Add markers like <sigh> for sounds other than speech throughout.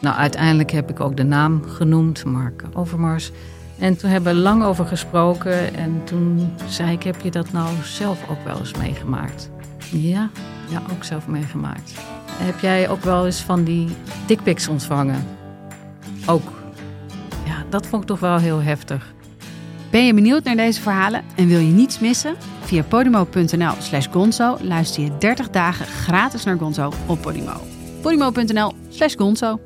Nou, uiteindelijk heb ik ook de naam genoemd, Mark Overmars. En toen hebben we lang over gesproken. En toen zei ik, heb je dat nou zelf ook wel eens meegemaakt? Ja, ja, ook zelf meegemaakt. Heb jij ook wel eens van die dickpics ontvangen? Ook. Ja, dat vond ik toch wel heel heftig. Ben je benieuwd naar deze verhalen en wil je niets missen? Via podimo.nl slash gonzo luister je 30 dagen gratis naar Gonzo op Podimo. podimo.nl slash gonzo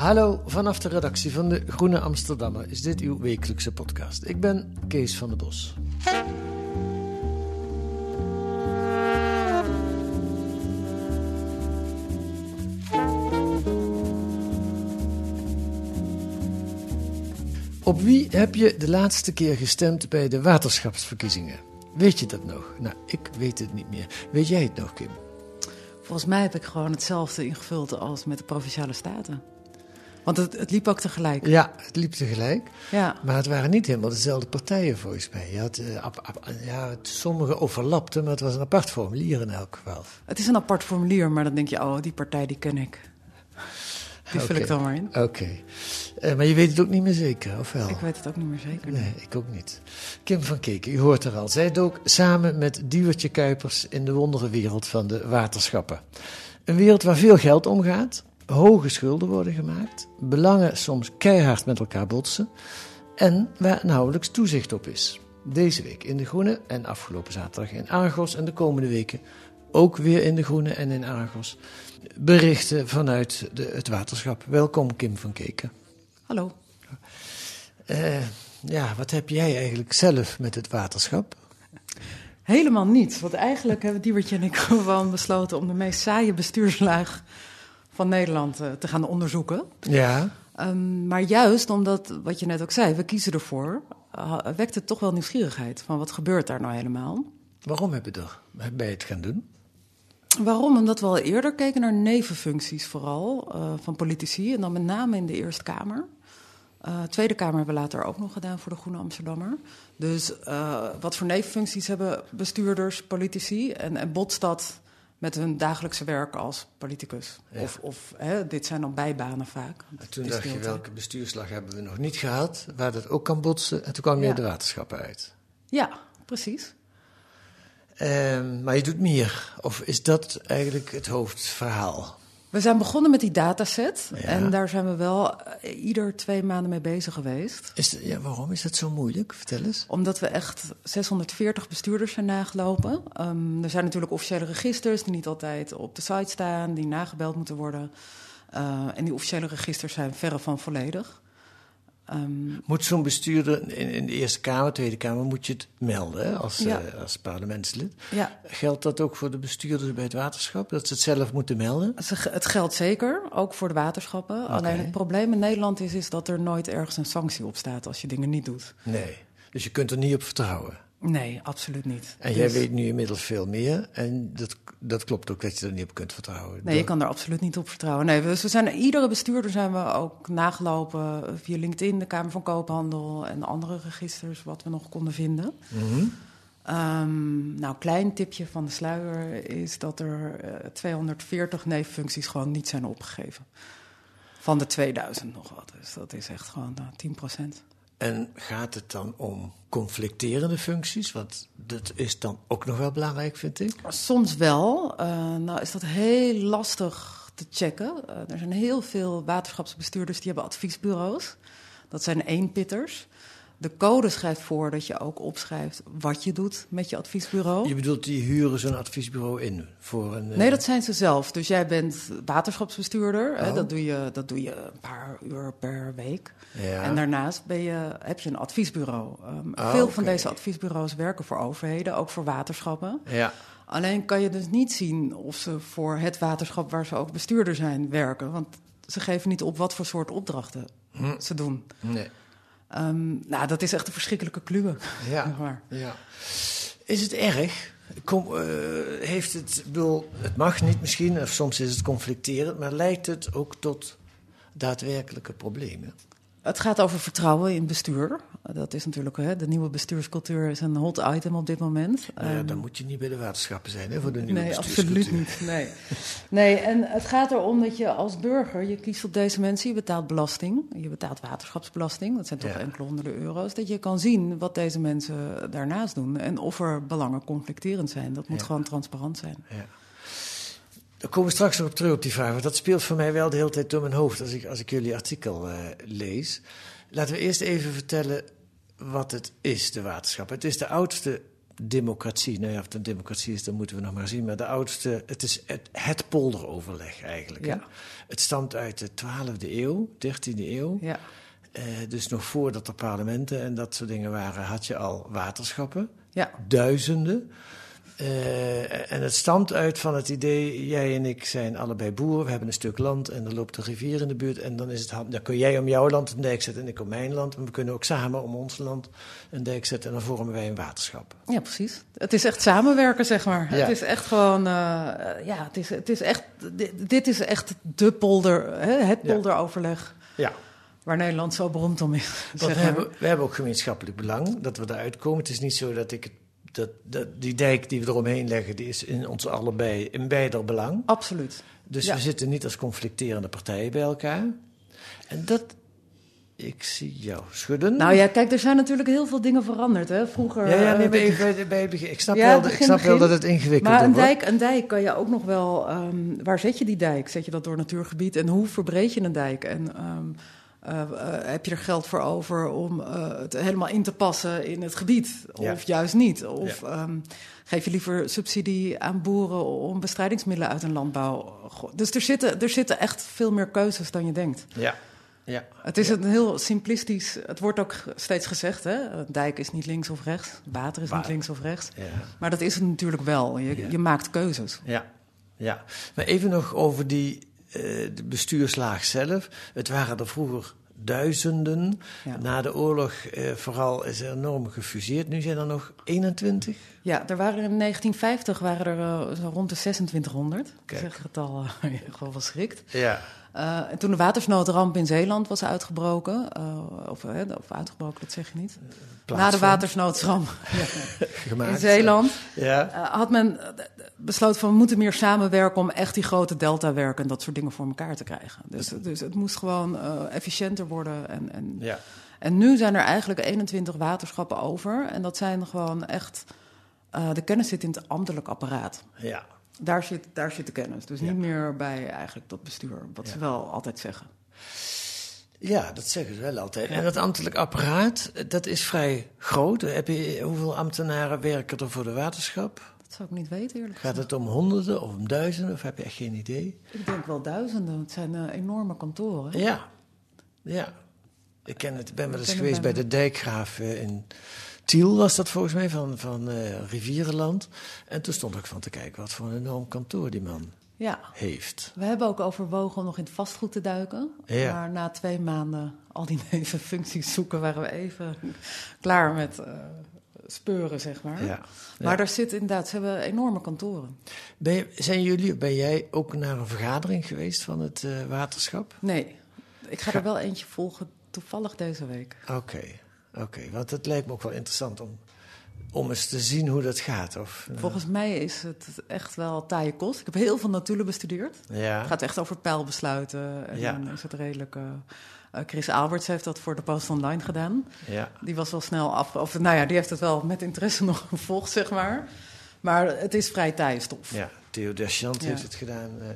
Hallo, vanaf de redactie van de Groene Amsterdammer is dit uw wekelijkse podcast. Ik ben Kees van der Bos. Op wie heb je de laatste keer gestemd bij de waterschapsverkiezingen? Weet je dat nog? Nou, ik weet het niet meer. Weet jij het nog, Kim? Volgens mij heb ik gewoon hetzelfde ingevuld als met de provinciale staten. Want het, het, liep ook tegelijk. Ja, het liep tegelijk. Ja. Maar het waren niet helemaal dezelfde partijen volgens mij. Je had, uh, ja, sommige overlapten, maar het was een apart formulier in elk geval. Het is een apart formulier, maar dan denk je, oh, die partij die ken ik. Die vul ik dan maar in. Oké. Uh, maar je weet het ook niet meer zeker, of wel? Ik weet het ook niet meer zeker. Nee, ik ook niet. Kim van Keken, u hoort er al. Zij dook samen met Duwertje Kuipers in de wonderenwereld van de waterschappen. Een wereld waar veel geld omgaat, hoge schulden worden gemaakt, belangen soms keihard met elkaar botsen en waar nauwelijks toezicht op is. Deze week in De Groene en afgelopen zaterdag in Argos en de komende weken ook weer in De Groene en in Argos. Berichten vanuit de, het waterschap. Welkom Kim van Keken. Hallo. Uh, ja, wat heb jij eigenlijk zelf met het waterschap? Helemaal niets. Want eigenlijk hebben Diewertje en ik <laughs> gewoon besloten om de meest saaie bestuurslaag van Nederland uh, te gaan onderzoeken. Ja. Um, maar juist omdat, wat je net ook zei, we kiezen ervoor, uh, wekt het toch wel nieuwsgierigheid van wat gebeurt daar nou helemaal. Waarom heb je, ben je het gaan doen? Waarom? Omdat we al eerder keken naar nevenfuncties vooral uh, van politici en dan met name in de Eerste Kamer. Uh, Tweede Kamer hebben we later ook nog gedaan voor de Groene Amsterdammer. Dus wat voor nevenfuncties hebben bestuurders, politici en, en botst dat met hun dagelijkse werk als politicus. Ja. Of, of hè, dit zijn dan bijbanen vaak. En toen dacht je, welke bestuurslag hebben we nog niet gehad, waar dat ook kan botsen. En toen kwam je ja. de waterschappen uit. Ja, precies. Um, maar je doet meer. Of is dat eigenlijk het hoofdverhaal? We zijn begonnen met die dataset. Ja. En daar zijn we wel ieder twee maanden mee bezig geweest. Is ja, waarom is dat zo moeilijk? Vertel eens. Omdat we echt 640 bestuurders zijn nagelopen. Um, er zijn natuurlijk officiële registers die niet altijd op de site staan, die nagebeld moeten worden. Uh, en die officiële registers zijn verre van volledig. Um, moet zo'n bestuurder in, in, de Eerste Kamer, Tweede Kamer, moet je het melden hè, als, ja. uh, als parlementslid? Ja. Geldt dat ook voor de bestuurders bij het waterschap, dat ze het zelf moeten melden? Het geldt zeker, ook voor de waterschappen. Okay. Alleen het probleem in Nederland is, is dat er nooit ergens een sanctie op staat als je dingen niet doet. Nee, dus je kunt er niet op vertrouwen? Nee, absoluut niet. En dus... jij weet nu inmiddels veel meer. En dat, dat klopt ook dat je er niet op kunt vertrouwen. Nee, je kan er absoluut niet op vertrouwen. Nee, dus we zijn, iedere bestuurder zijn we ook nagelopen via LinkedIn, de Kamer van Koophandel en andere registers wat we nog konden vinden. -hmm. um, nou, klein tipje van de sluier is dat er uh, 240 neeffuncties gewoon niet zijn opgegeven. Van de 2000 nog wat. Dus dat is echt gewoon uh, 10 procent. En gaat het dan om conflicterende functies? Want dat is dan ook nog wel belangrijk, vind ik. Soms wel. Uh, nou is dat heel lastig te checken. Uh, er zijn heel veel waterschapsbestuurders die hebben adviesbureaus. Dat zijn eenpitters. De code schrijft voor dat je ook opschrijft wat je doet met je adviesbureau. Je bedoelt, die huren zo'n adviesbureau in voor een... Nee, dat zijn ze zelf. Dus jij bent waterschapsbestuurder. Oh. Hè, dat, doe je, dat doe je een paar uur per week. Ja. En daarnaast ben je, heb je een adviesbureau. Um, oh, veel okay. van deze adviesbureaus werken voor overheden, ook voor waterschappen. Ja. Alleen kan je dus niet zien of ze voor het waterschap waar ze ook bestuurder zijn werken. Want ze geven niet op wat voor soort opdrachten Hm. ze doen. Nee. Ehm, nou, dat is echt een verschrikkelijke kluwe. Ja. zeg maar. ja. Is het erg? Kom, eh, heeft het, bedoel, het mag niet misschien, of soms is het conflicterend, maar leidt het ook tot daadwerkelijke problemen? Het gaat over vertrouwen in bestuur. Dat is natuurlijk, hè, de nieuwe bestuurscultuur is een hot item op dit moment. Nou ja, Ehm, dan moet je niet bij de waterschappen zijn hè, voor de nieuwe Nee, bestuurscultuur. absoluut niet. Nee. nee, en het gaat erom dat je als burger, je kiest op deze mensen, je betaalt belasting, je betaalt waterschapsbelasting, dat zijn toch Ja. enkele honderden euro's, dat je kan zien wat deze mensen daarnaast doen en of er belangen conflicterend zijn. Dat moet Ja. gewoon transparant zijn. Ja. Daar komen we straks nog op terug op die vraag, want dat speelt voor mij wel de hele tijd door mijn hoofd als ik, als ik jullie artikel eh, lees. Laten we eerst even vertellen wat het is, de waterschap. Het is de oudste democratie. Nou ja, of het een democratie is, dat moeten we nog maar zien. Maar de oudste, het is het, het polderoverleg eigenlijk. Ja. Het stamt uit de 12e eeuw, 13e eeuw. Ja, Eh, dus nog voordat er parlementen en dat soort dingen waren, had je al waterschappen ja, duizenden. Eh, en het stamt uit van het idee, jij en ik zijn allebei boeren, we hebben een stuk land en er loopt een rivier in de buurt. En dan, is het, dan kun jij om jouw land een dijk zetten en ik om mijn land. En we kunnen ook samen om ons land een dijk zetten en dan vormen wij een waterschap. ja, precies. Het is echt samenwerken, zeg maar. Ja. Het is echt gewoon, eh, ja, het is, het is echt, dit, dit is echt de polder, hè, het polderoverleg Ja, waar Nederland zo beroemd om is. we maar. hebben, we hebben ook gemeenschappelijk belang dat we eruit komen. Het is niet zo dat ik het, dat, dat, die dijk die we eromheen leggen, die is in ons allebei in beider belang. Absoluut. Dus Ja. we zitten niet als conflicterende partijen bij elkaar. En dat, ik zie jou schudden. Nou ja, kijk, er zijn natuurlijk heel veel dingen veranderd. Hè? Vroeger. Ja, ja, nee, eh, bij, begin. Ik snap, Ja, wel, dat- ik begin, snap wel dat het ingewikkeld maar een wordt. dijk, een dijk kan je ook nog wel. ehm, waar zet je die dijk? Zet je dat door natuurgebied? En hoe verbreed je een dijk? En ehm, eh, eh, heb je er geld voor over om eh, het helemaal in te passen in het gebied? Ja. Of juist niet? Of ehm, geef je liever subsidie aan boeren om bestrijdingsmiddelen uit een landbouw? Dus er zitten, er zitten echt veel meer keuzes dan je denkt. Ja, ja. Het is een heel simplistisch. Het wordt ook steeds gezegd: hè? een dijk is niet links of rechts, water is niet links of rechts. Ja, Maar dat is het natuurlijk wel. Je, Ja. je maakt keuzes. ja, ja. Maar even nog over die de bestuurslaag zelf. Het waren er vroeger duizenden. Ja. Na de oorlog eh, vooral is er enorm gefuseerd. Nu zijn er nog 21. Ja, er waren in 1950 waren er eh, zo rond de 2600. Kijk. Zeg het al, <laughs> eh, gewoon wel schrikt. Ja, En toen de watersnoodramp in Zeeland was uitgebroken, eh, of, eh, of uitgebroken, dat zeg je niet. Na de watersnoodramp <laughs> gemaakt. in Zeeland Ja, had men besloten van we moeten meer samenwerken om echt die grote deltawerken en dat soort dingen voor elkaar te krijgen. Dus, dus het moest gewoon efficiënter worden. En, en, ja. en nu zijn er eigenlijk 21 waterschappen over. En dat zijn gewoon echt. de kennis zit in het ambtelijk apparaat. ja. Daar zit, daar zit de kennis. Dus Ja. niet meer bij eigenlijk dat bestuur, wat Ja. ze wel altijd zeggen. Ja, dat zeggen ze wel altijd. En dat ambtelijk apparaat, dat is vrij groot. Heb je, hoeveel ambtenaren werken er voor de waterschap? Dat zou ik niet weten, eerlijk Gaat het om honderden of om duizenden? Of heb je echt geen idee? Ik denk wel duizenden. Het zijn eh, enorme kantoren. Ja, ja. Ik ken het, ben wel eens geweest bij de dijkgraaf in Tiel, was dat volgens mij, van, van eh, Rivierenland. En toen stond ik van te kijken wat voor een enorm kantoor die man Ja. heeft. We hebben ook overwogen om nog in het vastgoed te duiken. Ja. Maar na twee maanden al die <laughs> nevenfuncties zoeken, waren we even klaar met eh, speuren, zeg maar. Ja. Maar Ja. daar zit inderdaad, ze hebben enorme kantoren. Ben je- zijn jullie, ben jij ook naar een vergadering geweest van het eh, waterschap? Nee, ik ga er wel eentje volgen, toevallig deze week. Oké, oké. Want het lijkt me ook wel interessant om, om eens te zien hoe dat gaat. Of, eh, Volgens mij is het echt wel taaie kost. Ik heb heel veel natuurlijk bestudeerd. ja. Het gaat echt over pijlbesluiten. En Ja. dan is het redelijk... eh, eh, Chris Alberts heeft dat voor de Post Online gedaan. ja. Die was wel snel af... Of nou ja, die heeft het wel met interesse <laughs> nog gevolgd, zeg maar. Maar het is vrij taaie stof. Ja, Theo Deschant Ja. heeft het gedaan eh,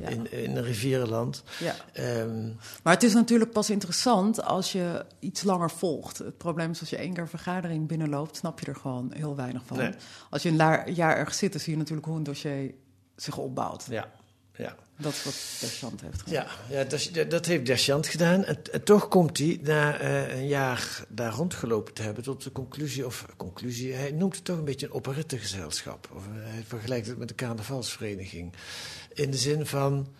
Ja. in, in een rivierenland. Ja. Ehm, Maar het is natuurlijk pas interessant als je iets langer volgt. Het probleem is als je één keer een vergadering binnenloopt, snap je er gewoon heel weinig van. Nee. Als je een jaar ergens zit, dan zie je natuurlijk hoe een dossier zich opbouwt. ja, ja. Dat wat heeft gedaan. Ja, ja dat, dat heeft Deschant gedaan. En, toch komt hij, na eh, een jaar daar rondgelopen te hebben, tot de conclusie, of conclusie, hij noemt het toch een beetje een operettegezelschap. Of, eh, hij vergelijkt het met een carnavalsvereniging. In de zin van,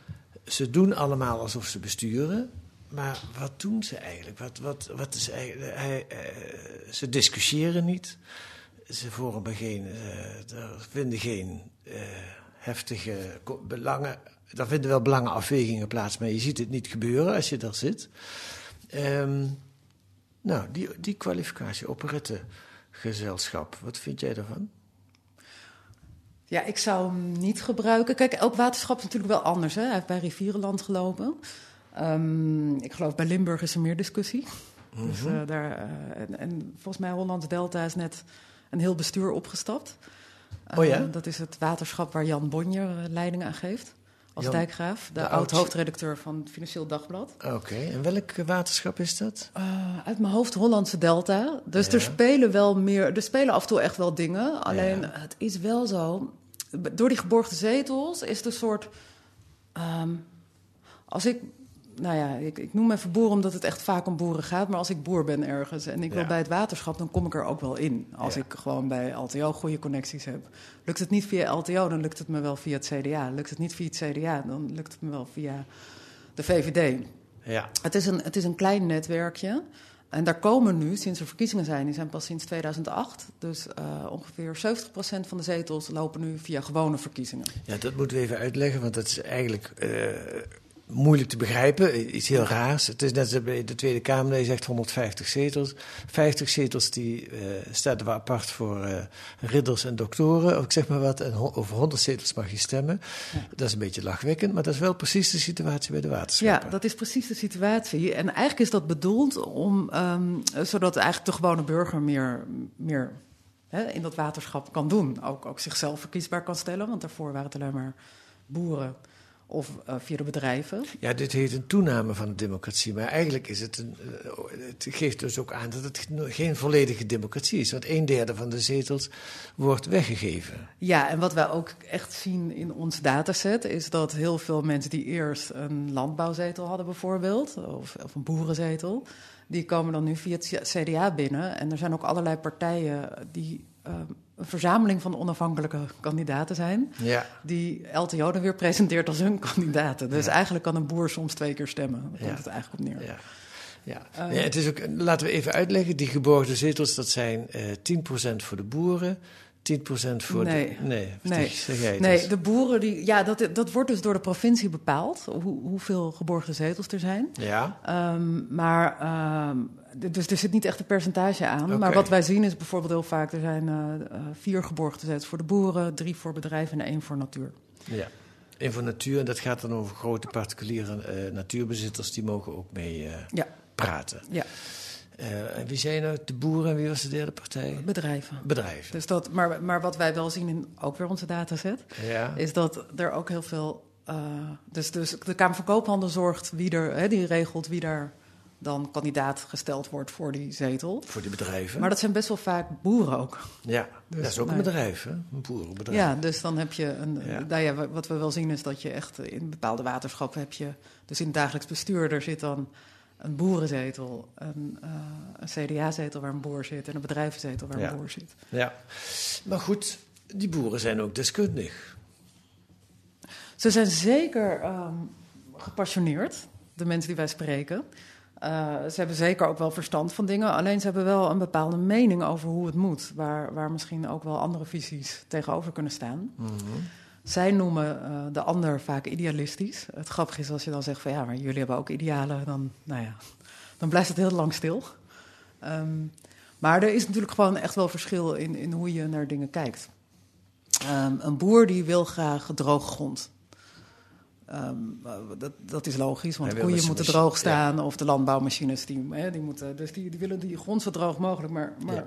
ze doen allemaal alsof ze besturen, maar wat doen ze eigenlijk? Wat, wat, wat is eigenlijk hij, eh, ze discussiëren niet. Ze vormen geen, eh, er vinden geen eh, heftige belangen. Er vinden wel belangenafwegingen plaats, maar je ziet het niet gebeuren als je daar zit. Ehm, nou, die, die kwalificatie, operettegezelschap, wat vind jij daarvan? Ja, ik zou hem niet gebruiken. Kijk, elk waterschap is natuurlijk wel anders. Hè? Hij heeft bij Rivierenland gelopen. Ehm, ik geloof bij Limburg is er meer discussie. Dus, eh, daar, eh, en, en volgens mij Hollands Delta is net een heel bestuur opgestapt. Oh ja? Eh, dat is het waterschap waar Jan Bonjer leiding aan geeft. Als Jan- dijkgraaf, de, de oud oud- hoofdredacteur van het Financieel Dagblad. Oké, en welk waterschap is dat? Eh, uit mijn hoofd Hollandse Delta. Dus Ja. er spelen wel meer. Er spelen af en toe echt wel dingen. Alleen Ja. het is wel zo. Door die geborgde zetels is het een soort. ehm, als ik. Nou ja, ik, ik noem even boer omdat het echt vaak om boeren gaat. Maar als ik boer ben ergens en ik wil bij het waterschap, dan kom ik er ook wel in. Als Ja. ik gewoon bij LTO goede connecties heb. Lukt het niet via LTO, dan lukt het me wel via het CDA. Lukt het niet via het CDA, dan lukt het me wel via de VVD. Ja, Het is, een, het is een klein netwerkje. En daar komen nu, sinds er verkiezingen zijn, die zijn pas sinds 2008. Dus eh, ongeveer 70% van de zetels lopen nu via gewone verkiezingen. ja, dat moeten we even uitleggen, want dat is eigenlijk eh, moeilijk te begrijpen. Iets heel raars. Het is net als bij de Tweede Kamer, je zegt 150 zetels. 50 zetels die staan er apart voor eh, ridders en doktoren, of ik zeg maar wat. En over 100 zetels mag je stemmen. Dat is een beetje lachwekkend, maar dat is wel precies de situatie bij de Ja, waterschappen. dat is precies de situatie. En eigenlijk is dat bedoeld om, ehm, zodat eigenlijk de gewone burger meer, meer hè, in dat waterschap kan doen. Ook, ook zichzelf verkiesbaar kan stellen, want daarvoor waren het alleen maar boeren of eh, via de bedrijven. Ja, dit heet een toename van de democratie. Maar eigenlijk is het een. eh, Het geeft dus ook aan dat het geen volledige democratie is. Want een derde van de zetels wordt weggegeven. Ja, en wat wij ook echt zien in ons dataset is dat heel veel mensen die eerst een landbouwzetel hadden bijvoorbeeld, of, of een boerenzetel, die komen dan nu via het CDA binnen. En er zijn ook allerlei partijen die een verzameling van onafhankelijke kandidaten zijn, Ja. die LTO dan weer presenteert als hun <laughs> kandidaten. Dus Ja. eigenlijk kan een boer soms twee keer stemmen. Daar komt Ja. het eigenlijk op neer. Ja. Ja. Eh. ja, het is ook, laten we even uitleggen. Die geborgde zetels, dat zijn eh 10% voor de boeren, 10% voor Nee. de... Nee, Nee. het Nee, de boeren, die, ja, dat, dat wordt dus door de provincie bepaald, hoe, hoeveel geborgde zetels er zijn. Ja, Ehm, maar, d- dus er zit niet echt een percentage aan. Maar wat wij zien is bijvoorbeeld heel vaak... er zijn eh, eh, vier geborgde zetels voor de boeren... drie voor bedrijven en één voor natuur. ja. En voor natuur, en dat gaat dan over grote particuliere eh, natuurbezitters, die mogen ook mee Ja, praten. ja Eh, en wie zijn nou de boeren en wie was de derde partij? bedrijven. Bedrijven. Dus dat, maar, maar wat wij wel zien in ook weer onze dataset... Ja. is dat er ook heel veel... eh, dus, dus de Kamer van Koophandel zorgt wie er... Hè, die regelt wie daar dan kandidaat gesteld wordt voor die zetel. Voor die bedrijven. Maar dat zijn best wel vaak boeren ook. ja, Dus, dat is ook een bedrijf, hè? Een boerenbedrijf. Ja, dus dan heb je een. Ja. Nou ja, wat we wel zien is dat je echt in bepaalde waterschappen heb je. Dus in het dagelijks bestuur, er zit dan een boerenzetel, een, eh, een CDA-zetel waar een boer zit en een bedrijvenzetel waar Ja. een boer zit. Ja. Maar goed, die boeren zijn ook deskundig. Ze zijn zeker ehm, gepassioneerd, de mensen die wij spreken. Eh, ze hebben zeker ook wel verstand van dingen, alleen ze hebben wel een bepaalde mening over hoe het moet, waar, waar misschien ook wel andere visies tegenover kunnen staan. Zij noemen eh, de ander vaak idealistisch. Het grappige is als je dan zegt van ja, maar jullie hebben ook idealen, dan, nou ja, dan blijft het heel lang stil. Ehm, maar er is natuurlijk gewoon echt wel verschil in, in hoe je naar dingen kijkt. Ehm, een boer die wil graag droog grond. Ehm, eh, dat, dat is logisch, want koeien met moeten droog staan of de landbouwmachines die, hè, die moeten. Dus die, die willen die grond zo droog mogelijk. Maar, maar Ja.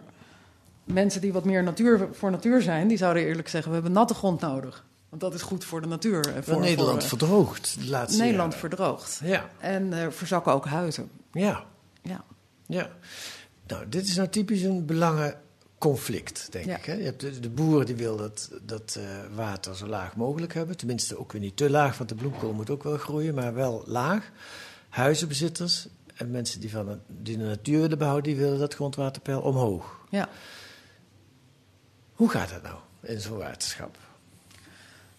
mensen die wat meer natuur, voor natuur zijn, die zouden eerlijk zeggen: we hebben natte grond nodig. Want dat is goed voor de natuur. En voor, Want Nederland voor, verdroogt de laatste eh, Nederland jaren. verdroogt. Ja, En er verzakken ook huizen. ja, Ja. ja. Nou, dit is nou typisch een conflict, denk Ja. ik. Hè? Je hebt de, de boer die wil dat, dat eh, water zo laag mogelijk hebben. Tenminste, ook weer niet te laag, want de bloemkool moet ook wel groeien, maar wel laag. Huizenbezitters en mensen die, van, die de natuur willen behouden, die willen dat grondwaterpeil omhoog. Ja. Hoe gaat dat nou in zo'n waterschap?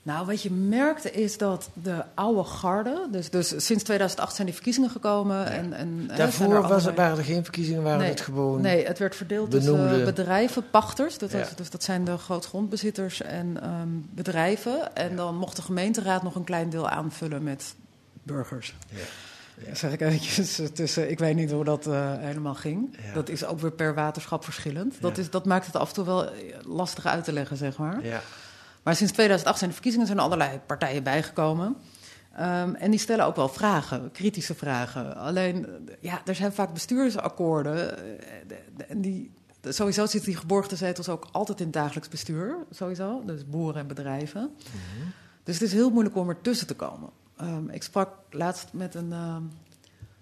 Nou, wat je merkte is dat de oude garde, dus, dus sinds 2008 zijn die verkiezingen gekomen. En, er Daarvoor was het, waren er geen verkiezingen, waren nee, het gewoon... Nee, het werd verdeeld benoemde- tussen bedrijven, pachters. Dat, was- dus dat zijn de grootgrondbezitters en ehm, bedrijven. En dan mocht de gemeenteraad nog een klein deel aanvullen met burgers. Ja. Ja. Zeg ik eventjes tussen. Ik weet niet hoe dat eh, helemaal ging. Ja. Dat is ook weer per waterschap verschillend. Dat, Ja. is, dat maakt het af en toe wel eh, lastig uit te leggen, zeg maar. Ja. Maar sinds 2008 zijn de verkiezingen zijn er allerlei partijen bijgekomen. Ehm, en die stellen ook wel vragen, kritische vragen. Alleen, ja, er zijn vaak bestuursakkoorden. eh, En die, sowieso zitten die geborgde zetels ook altijd in het dagelijks bestuur. Sowieso, dus boeren en bedrijven. Dus het is heel moeilijk om ertussen te komen. Ehm, ik sprak laatst met een ehm,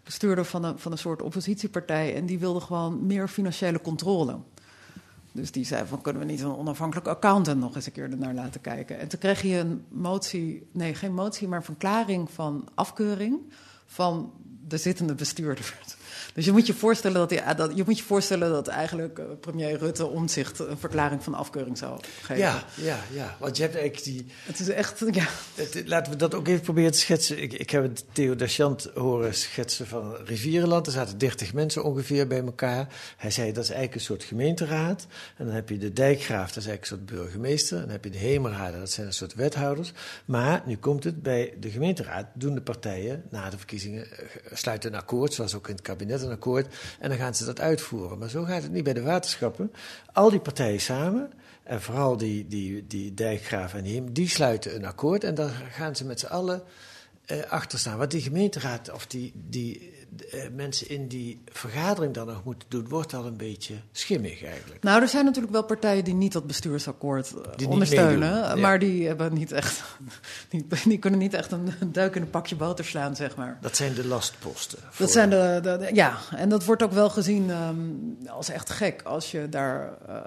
bestuurder van een, van een soort oppositiepartij... en die wilde gewoon meer financiële controle. Dus die zei van, kunnen we niet een onafhankelijke accountant nog eens een keer ernaar laten kijken? En toen kreeg je een motie, nee, geen motie, maar een verklaring van afkeuring van de zittende bestuurder. Dus je moet je voorstellen dat, die, dat, je moet je voorstellen dat eigenlijk eh, premier Rutte omzicht een verklaring van afkeuring zou geven. Ja, ja, ja, want je hebt eigenlijk die... Het is echt, ja. Het- laten we dat ook even proberen te schetsen. Ik, ik heb het Theo Deschant horen schetsen van Rivierenland. Er zaten 30 mensen ongeveer bij elkaar. Hij zei dat is eigenlijk een soort gemeenteraad. En dan heb je de dijkgraaf, dat is eigenlijk een soort burgemeester. En dan heb je de hemelraden, dat zijn een soort wethouders. Maar nu komt het, bij de gemeenteraad doen de partijen na de verkiezingen, eh, sluiten een akkoord, zoals ook in het kabinet een akkoord. En dan gaan ze dat uitvoeren. Maar zo gaat het niet bij de waterschappen. Al die partijen samen. En vooral die, die, die dijkgraaf en Heem, die sluiten een akkoord en daar gaan ze met z'n allen eh, achter staan. Wat die gemeenteraad of die, die eh, mensen in die vergadering dan nog moeten doen, wordt al een beetje schimmig eigenlijk. Nou, er zijn natuurlijk wel partijen die niet dat bestuursakkoord eh, ondersteunen. meedoen, ja. Maar die, hebben niet echt, <laughs> die, die kunnen niet echt een, duik in een pakje boter slaan, zeg maar. Dat zijn de lastposten. Dat zijn de, de- de- ja, en dat wordt ook wel gezien ehm, als echt gek als je daar eh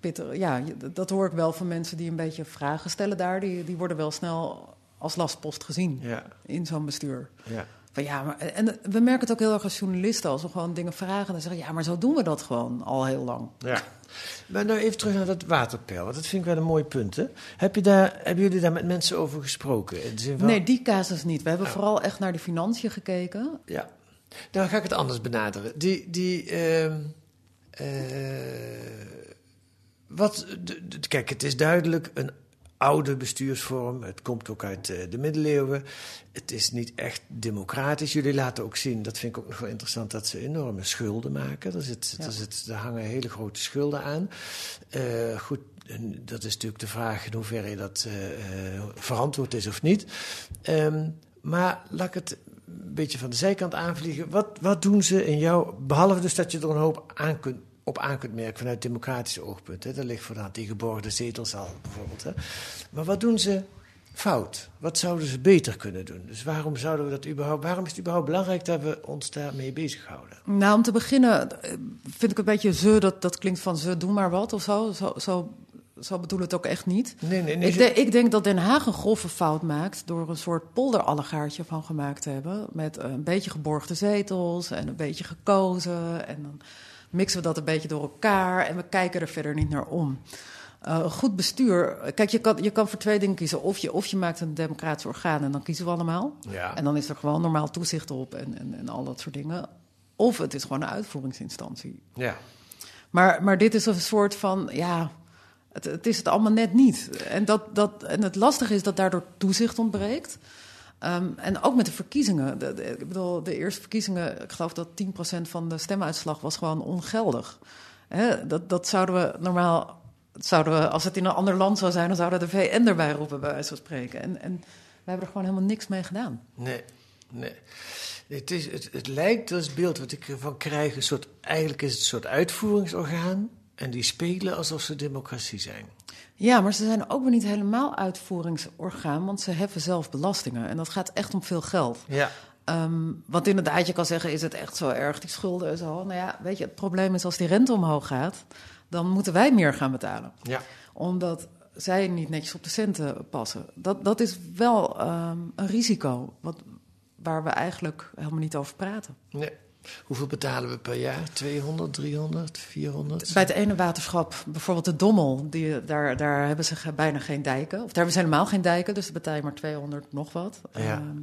pitten. Ja, dat hoor ik wel van mensen die een beetje vragen stellen daar. Die, die worden wel snel als lastpost gezien Ja, in zo'n bestuur. ja. Van ja, maar, en we merken het ook heel erg als journalisten. Als we gewoon dingen vragen, dan zeggen ja, maar zo doen we dat gewoon al heel lang. Ja. Maar nou even terug naar dat waterpeil, want dat vind ik wel een mooi punt. Hè? Heb je daar, hebben jullie daar met mensen over gesproken? In de zin van, Nee, die casus niet. We hebben vooral echt naar de financiën gekeken. Ja, dan ga ik het anders benaderen. Die, die, ehm, eh, wat, kijk, het is duidelijk een oude bestuursvorm. Het komt ook uit eh, de middeleeuwen. Het is niet echt democratisch. Jullie laten ook zien, dat vind ik ook nog wel interessant, dat ze enorme schulden maken. Er, zit, Ja. er, zit, er hangen hele grote schulden aan. Eh, goed, en dat is natuurlijk de vraag in hoeverre dat eh, verantwoord is of niet. Ehm, maar laat ik het een beetje van de zijkant aanvliegen. Wat, wat doen ze in jou, behalve dus dat je er een hoop aan kunt, op aan kunt merken vanuit democratisch oogpunt. Hè? Daar ligt voor de hand die geborgde zetels al bijvoorbeeld. Hè? Maar wat doen ze fout? Wat zouden ze beter kunnen doen? Dus waarom zouden we dat überhaupt, waarom is het überhaupt belangrijk dat we ons daarmee bezighouden? Nou, om te beginnen eh, vind ik een beetje ze, dat, dat klinkt van ze, doe maar wat of zo. Zo, zo, zo bedoel het ook echt niet. Nee, nee, nee. Ik, de- ik denk dat Den Haag een grove fout maakt door een soort polderallegaartje van gemaakt te hebben. Met een beetje geborgde zetels en een beetje gekozen. En dan mixen we dat een beetje door elkaar en we kijken er verder niet naar om. Eh, goed bestuur. Kijk, je kan, je kan voor twee dingen kiezen. Of je, of je maakt een democratisch orgaan en dan kiezen we allemaal. Ja. En dan is er gewoon normaal toezicht op en, en, en al dat soort dingen. Of het is gewoon een uitvoeringsinstantie. Ja. Maar, maar dit is een soort van, ja, het, het is het allemaal net niet. En, dat, dat, en het lastige is dat daardoor toezicht ontbreekt. Ehm, en ook met de verkiezingen. De, ik bedoel, de eerste verkiezingen, ik geloof dat 10% van de stemuitslag was gewoon ongeldig. Hè, dat, dat zouden we normaal, zouden we, als het in een ander land zou zijn, dan zouden de VN erbij roepen, bij wijze van spreken. En, en we hebben er gewoon helemaal niks mee gedaan. Nee, nee. Het, is, het, het lijkt, het beeld wat ik ervan krijg, een soort, eigenlijk is het een soort uitvoeringsorgaan. En die spelen alsof ze democratie zijn. Ja, maar ze zijn ook weer niet helemaal uitvoeringsorgaan, want ze heffen zelf belastingen. En dat gaat echt om veel geld. Ja. Ehm, want inderdaad, je kan zeggen, is het echt zo erg, die schulden en zo? Nou ja, weet je, het probleem is als die rente omhoog gaat... dan moeten wij meer gaan betalen. Ja. Omdat zij niet netjes op de centen passen. Dat, dat is wel ehm, een risico wat, waar we eigenlijk helemaal niet over praten. Nee. Hoeveel betalen we per jaar? 200, 300, 400? Bij het ene waterschap, bijvoorbeeld de Dommel, die, daar, daar hebben ze bijna geen dijken. Of daar hebben ze helemaal geen dijken, dus dan betaal je maar 200 nog wat. Ja. Ehm,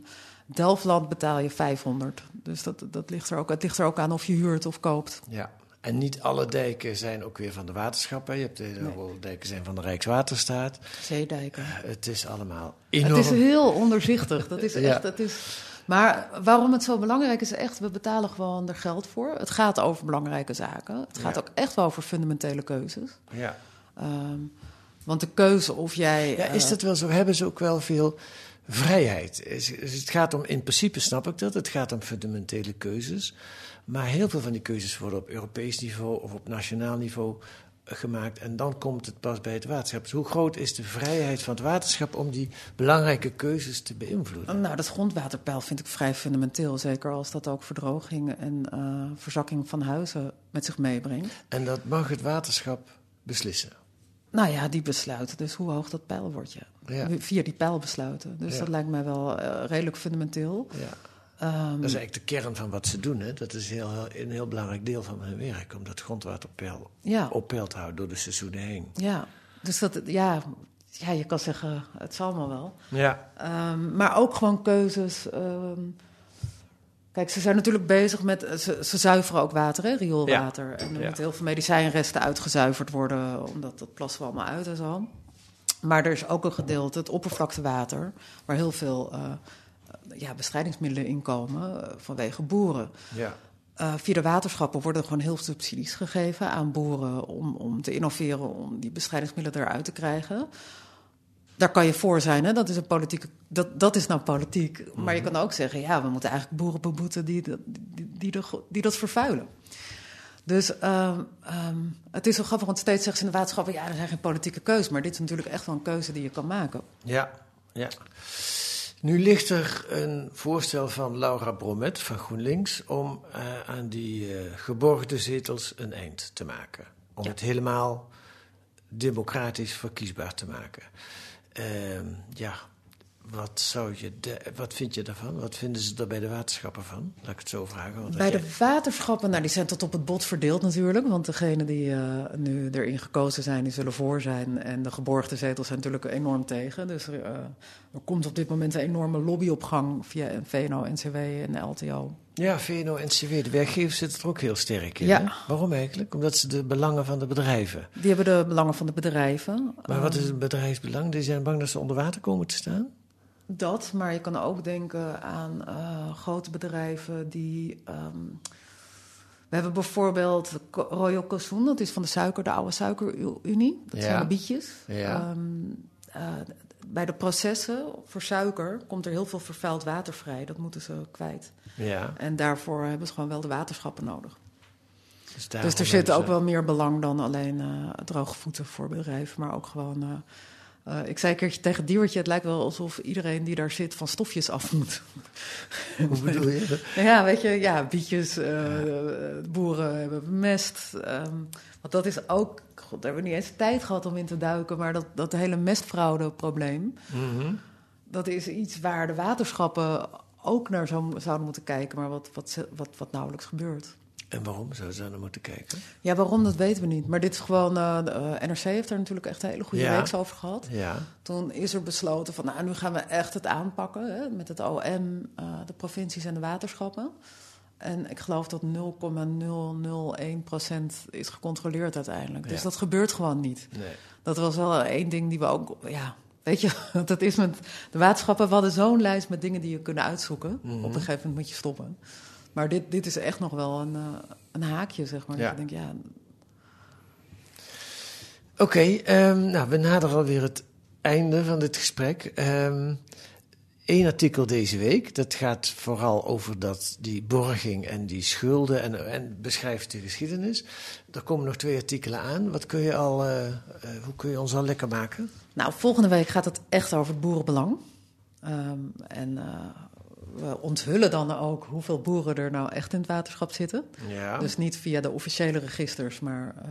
Delftland betaal je 500. Dus dat, dat ligt er ook, het ligt er ook aan of je huurt of koopt. Ja. En niet alle dijken zijn ook weer van de waterschappen. Je hebt heel veel dijken zijn van de Rijkswaterstaat. Zeedijken. Het is allemaal enorm. Het is heel onderzichtig. Dat is Ja. echt, het is, maar waarom het zo belangrijk is, echt, we betalen gewoon er geld voor. Het gaat over belangrijke zaken. Het gaat Ja. ook echt wel over fundamentele keuzes. Ja. Ehm, want de keuze of jij. Ja, is eh, dat wel zo? Hebben ze ook wel veel vrijheid? Is- is- Het gaat om, in principe snap ik dat, het gaat om fundamentele keuzes. Maar heel veel van die keuzes worden op Europees niveau of op nationaal niveau gemaakt. En dan komt het pas bij het waterschap. Dus hoe groot is de vrijheid van het waterschap om die belangrijke keuzes te beïnvloeden? Nou, dat grondwaterpeil vind ik vrij fundamenteel. Zeker als dat ook verdroging en eh, verzakking van huizen met zich meebrengt. En dat mag het waterschap beslissen. Nou ja, die besluiten dus hoe hoog dat peil wordt. Ja. Ja. Via die peil besluiten. Dus Ja. dat lijkt mij wel eh, redelijk fundamenteel. Ja. Ehm, Dat is eigenlijk de kern van wat ze doen. Hè? Dat is heel, heel- een heel belangrijk deel van hun werk. Om dat grondwaterpeil ja. op peil te houden door de seizoenen heen. Ja, dus dat, ja, ja, je kan zeggen, het zal allemaal wel. Ja. Ehm, maar ook gewoon keuzes. ehm, kijk, ze zijn natuurlijk bezig met. Ze, ze zuiveren ook water, hè, rioolwater. En er Ja. moeten heel veel medicijnresten uitgezuiverd worden, omdat dat plassen we allemaal uit en zo. Maar er is ook een gedeelte, het oppervlaktewater, waar heel veel eh, ja, bestrijdingsmiddelen in komen eh, vanwege boeren. Ja. Eh, via de waterschappen worden gewoon heel veel subsidies gegeven aan boeren om, om te innoveren, om die bestrijdingsmiddelen eruit te krijgen. Daar kan je voor zijn, hè? Dat, is een politieke, dat, dat is nou politiek. Maar je kan ook zeggen, ja, we moeten eigenlijk boeren beboeten die, dat- die, die, de- die dat vervuilen. Dus ehm, ehm, het is zo grappig, want steeds zeggen ze in de waterschappen... ja, er zijn geen politieke keuzes, maar dit is natuurlijk echt wel een keuze die je kan maken. Ja, ja. Nu ligt er een voorstel van Laura Bromet van GroenLinks om eh, aan die eh, geborgde zetels een eind te maken. Om Ja. het helemaal democratisch verkiesbaar te maken. Ehm, ja, wat, zou je de- wat vind je daarvan? Wat vinden ze er bij de waterschappen van? Laat ik het zo vragen. want Bij jij- de waterschappen, nou, die zijn tot op het bot verdeeld natuurlijk. Want degenen die eh, nu erin gekozen zijn, die zullen voor zijn. En de geborgde zetels zijn natuurlijk enorm tegen. Dus er, eh, er komt op dit moment een enorme lobbyopgang via VNO, NCW en LTO. Ja, VNO-NCW, de werkgevers zitten er ook heel sterk in. Ja. hè? Waarom eigenlijk? Omdat ze de belangen van de bedrijven. Die hebben de belangen van de bedrijven. Maar wat is een bedrijfsbelang? Die zijn bang dat ze onder water komen te staan? Dat, maar je kan ook denken aan eh, grote bedrijven die. ehm, we hebben bijvoorbeeld Royal Cozoen, dat is van de suiker, de oude suikerunie. Dat Ja. zijn de bietjes. Ja. Ehm, eh, bij de processen voor suiker komt er heel veel vervuild water vrij. Dat moeten ze kwijt. Ja. En daarvoor hebben ze gewoon wel de waterschappen nodig. Dus, dus er zit ook wel meer belang dan alleen eh droge voeten voor bedrijven, maar ook gewoon. Eh, ik zei een keertje tegen Diewertje, het lijkt wel alsof iedereen die daar zit van stofjes af moet. Hoe bedoel je? <laughs> Ja, weet je, ja, bietjes, eh, boeren hebben mest. ehm, want dat is ook, god, daar hebben we niet eens tijd gehad om in te duiken, maar dat, dat hele mestfraude-probleem, Mhm. dat is iets waar de waterschappen ook naar zou, zouden moeten kijken, maar wat, wat, wat, wat nauwelijks gebeurt. En waarom zouden ze daar naar moeten kijken? Ja, waarom, dat weten we niet. Maar dit is gewoon, eh, de eh, NRC heeft er natuurlijk echt een hele goede Ja. reeks over gehad. Ja. Toen is er besloten van, nou, nu gaan we echt het aanpakken hè, met het OM, eh, de provincies en de waterschappen. En ik geloof dat 0,001% is gecontroleerd uiteindelijk. Dus Ja. dat gebeurt gewoon niet. Nee. Dat was wel één ding die we ook, ja, weet je, <laughs> dat is met de waterschappen. We hadden zo'n lijst met dingen die je kunnen uitzoeken. Mhm. Op een gegeven moment moet je stoppen. Maar dit, dit is echt nog wel een, eh, een haakje, zeg maar. Ja. Dat ik denk, ja, Oké, ehm, nou, we naderen alweer het einde van dit gesprek. Eén artikel deze week, dat gaat vooral over dat, die borging en die schulden en, en beschrijft de geschiedenis. Er komen nog twee artikelen aan. Wat kun je al, eh, eh, hoe kun je ons al lekker maken? Nou, volgende week gaat het echt over het boerenbelang. Ehm, en we onthullen dan ook hoeveel boeren er nou echt in het waterschap zitten. Ja. Dus niet via de officiële registers, maar eh,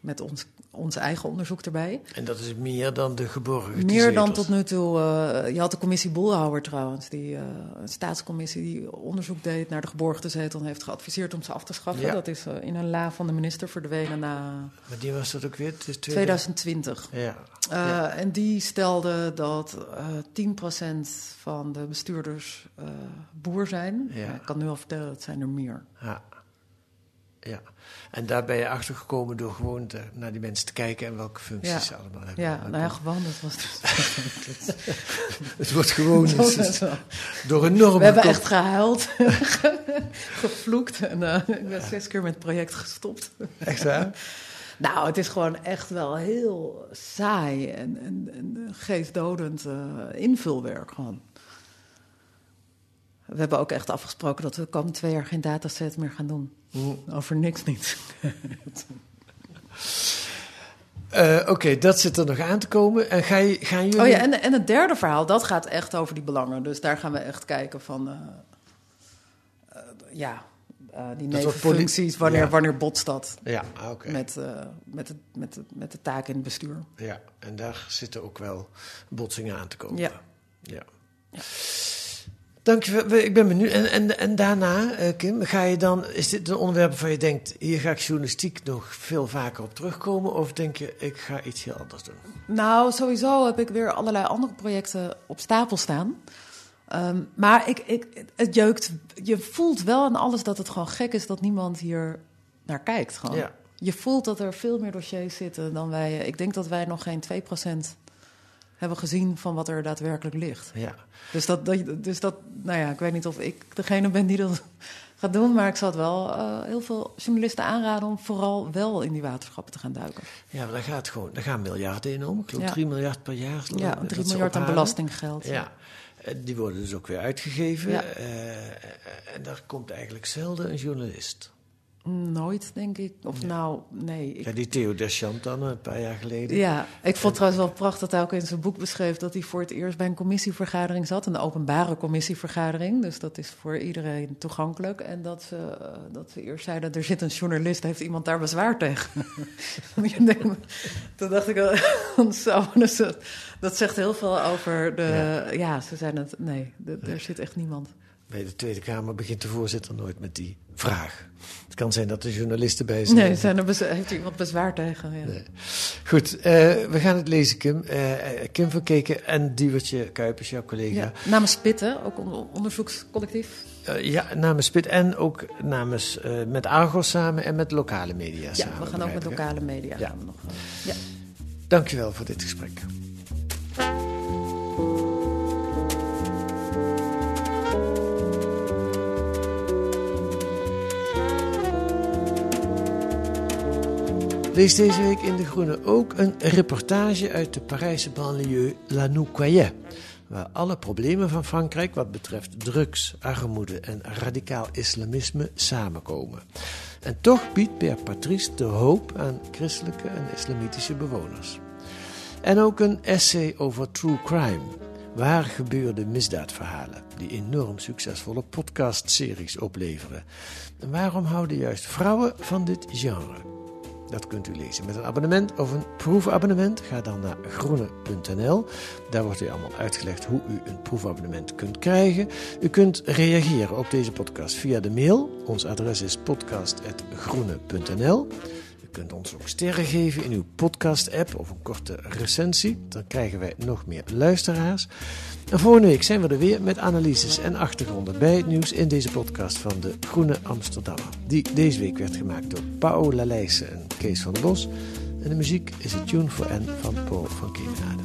met ons, ons eigen onderzoek erbij. En dat is meer dan de geborgen Meer dan tot nu toe. Uh, je had de commissie Boelhouwer trouwens, die, uh, een staatscommissie die onderzoek deed naar de geborgde zetel en heeft geadviseerd om ze af te schaffen. Ja. Dat is in een la van de minister verdwenen na Maar die was dat ook weer? Het is 2020. Ja. Uh, Ja. En die stelde dat uh, 10% van de bestuurders uh, boer zijn. Ja. Maar Ik kan nu al vertellen, dat zijn er meer. Ja. ja. En daar ben je achter gekomen door gewoon te- naar die mensen te kijken en welke functies ze allemaal hebben. Ja, nou ja, dat was dus... <laughs> Het wordt gewoon <laughs> was wel- door een norm We hebben echt gehuild, <laughs> gevloekt. En ik ben zes keer met het project gestopt. Echt waar? Nou, het is gewoon echt wel heel saai en, en, en geestdodend uh, invulwerk gewoon. We hebben ook echt afgesproken dat we de komende twee jaar geen dataset meer gaan doen. Mm. Over niks niet. <laughs> Eh, Oké, dat zit er nog aan te komen. En ga je, gaan jullie... Oh ja, en, en het derde verhaal, dat gaat echt over die belangen. Dus daar gaan we echt kijken van... eh, eh, ja, eh, die nevenfuncties, wanneer, ja. wanneer botst dat Ja, met, eh, met, het, met, het, met de taak in het bestuur. Ja, en daar zitten ook wel botsingen aan te komen. Ja. ja. Dankjewel. We- Ik ben benieuwd. En, en, en daarna, eh, Kim, ga je dan, is dit een onderwerp waarvan je denkt, hier ga ik journalistiek nog veel vaker op terugkomen? Of denk je, ik ga iets heel anders doen? Nou, sowieso heb ik weer allerlei andere projecten op stapel staan. Ehm, maar ik, ik, het jeukt. Je voelt wel aan alles dat het gewoon gek is dat niemand hier naar kijkt. Gewoon. Ja. Je voelt dat er veel meer dossiers zitten dan wij. Ik denk dat wij nog geen 2% hebben gezien van wat er daadwerkelijk ligt. Ja. Dus dat, dat, dus dat, nou ja, ik weet niet of ik degene ben die dat <laughs> gaat doen, maar ik zou het wel eh, heel veel journalisten aanraden om vooral wel in die waterschappen te gaan duiken. Ja, maar daar gaat gewoon, daar gaan miljarden in om. Ik geloof Ja. 3 miljard per jaar. Ja, ik, dat 3 ze miljard aan belastinggeld. Ja. Eh, Die worden dus ook weer uitgegeven. Ja. Eh, en daar komt eigenlijk zelden een journalist. Nooit, denk ik. Of nou, nee. Ik, Ja, die Theo Deschamps dan, een paar jaar geleden. ja, ik vond trouwens wel prachtig dat hij ook in zijn boek beschreef dat hij voor het eerst bij een commissievergadering zat. Een openbare commissievergadering. Dus dat is voor iedereen toegankelijk. En dat ze, eh, dat ze eerst zeiden: er zit een journalist, heeft iemand daar bezwaar tegen? <laughs> Toen dacht ik, wel, zo, dus dat, dat zegt heel veel over de. Ja, ze zijn het. Nee, er zit echt niemand. Bij de Tweede Kamer begint de voorzitter nooit met die vraag. Het kan zijn dat er journalisten bij zijn. Nee, zijn er heeft iemand bezwaar tegen? Ja. Nee. Goed, eh, we gaan het lezen, Kim. Eh, Kim van Keken en Diewertje Kuipers, jouw collega. Ja, namens Spitten, ook een onderzoekscollectief. Eh, ja, namens Spit en ook namens met Argos samen en met lokale media Ja, samen. we gaan ook met hè? lokale media Ja. gaan we nog. Ja. Dankjewel voor dit gesprek. Lees deze week in De Groene ook een reportage uit de Parijse banlieue La Nouquoyet, waar alle problemen van Frankrijk wat betreft drugs, armoede en radicaal islamisme samenkomen. En toch biedt Père Patrice de hoop aan christelijke en islamitische bewoners. En ook een essay over true crime, waar gebeurde misdaadverhalen, die enorm succesvolle podcastseries opleveren. En waarom houden juist vrouwen van dit genre? Dat kunt u lezen met een abonnement of een proefabonnement. Ga dan naar groene.nl. Daar wordt u allemaal uitgelegd hoe u een proefabonnement kunt krijgen. U kunt reageren op deze podcast via de mail. Ons adres is podcast.groene.nl. Kunt ons ook sterren geven in uw podcast-app of een korte recensie. Dan krijgen wij nog meer luisteraars. En volgende week zijn we er weer met analyses en achtergronden bij het nieuws in deze podcast van de Groene Amsterdammer. Die deze week werd gemaakt door Paola Leijsen en Kees van Bos. En de muziek is het Tune for N van Paul van Kemenade.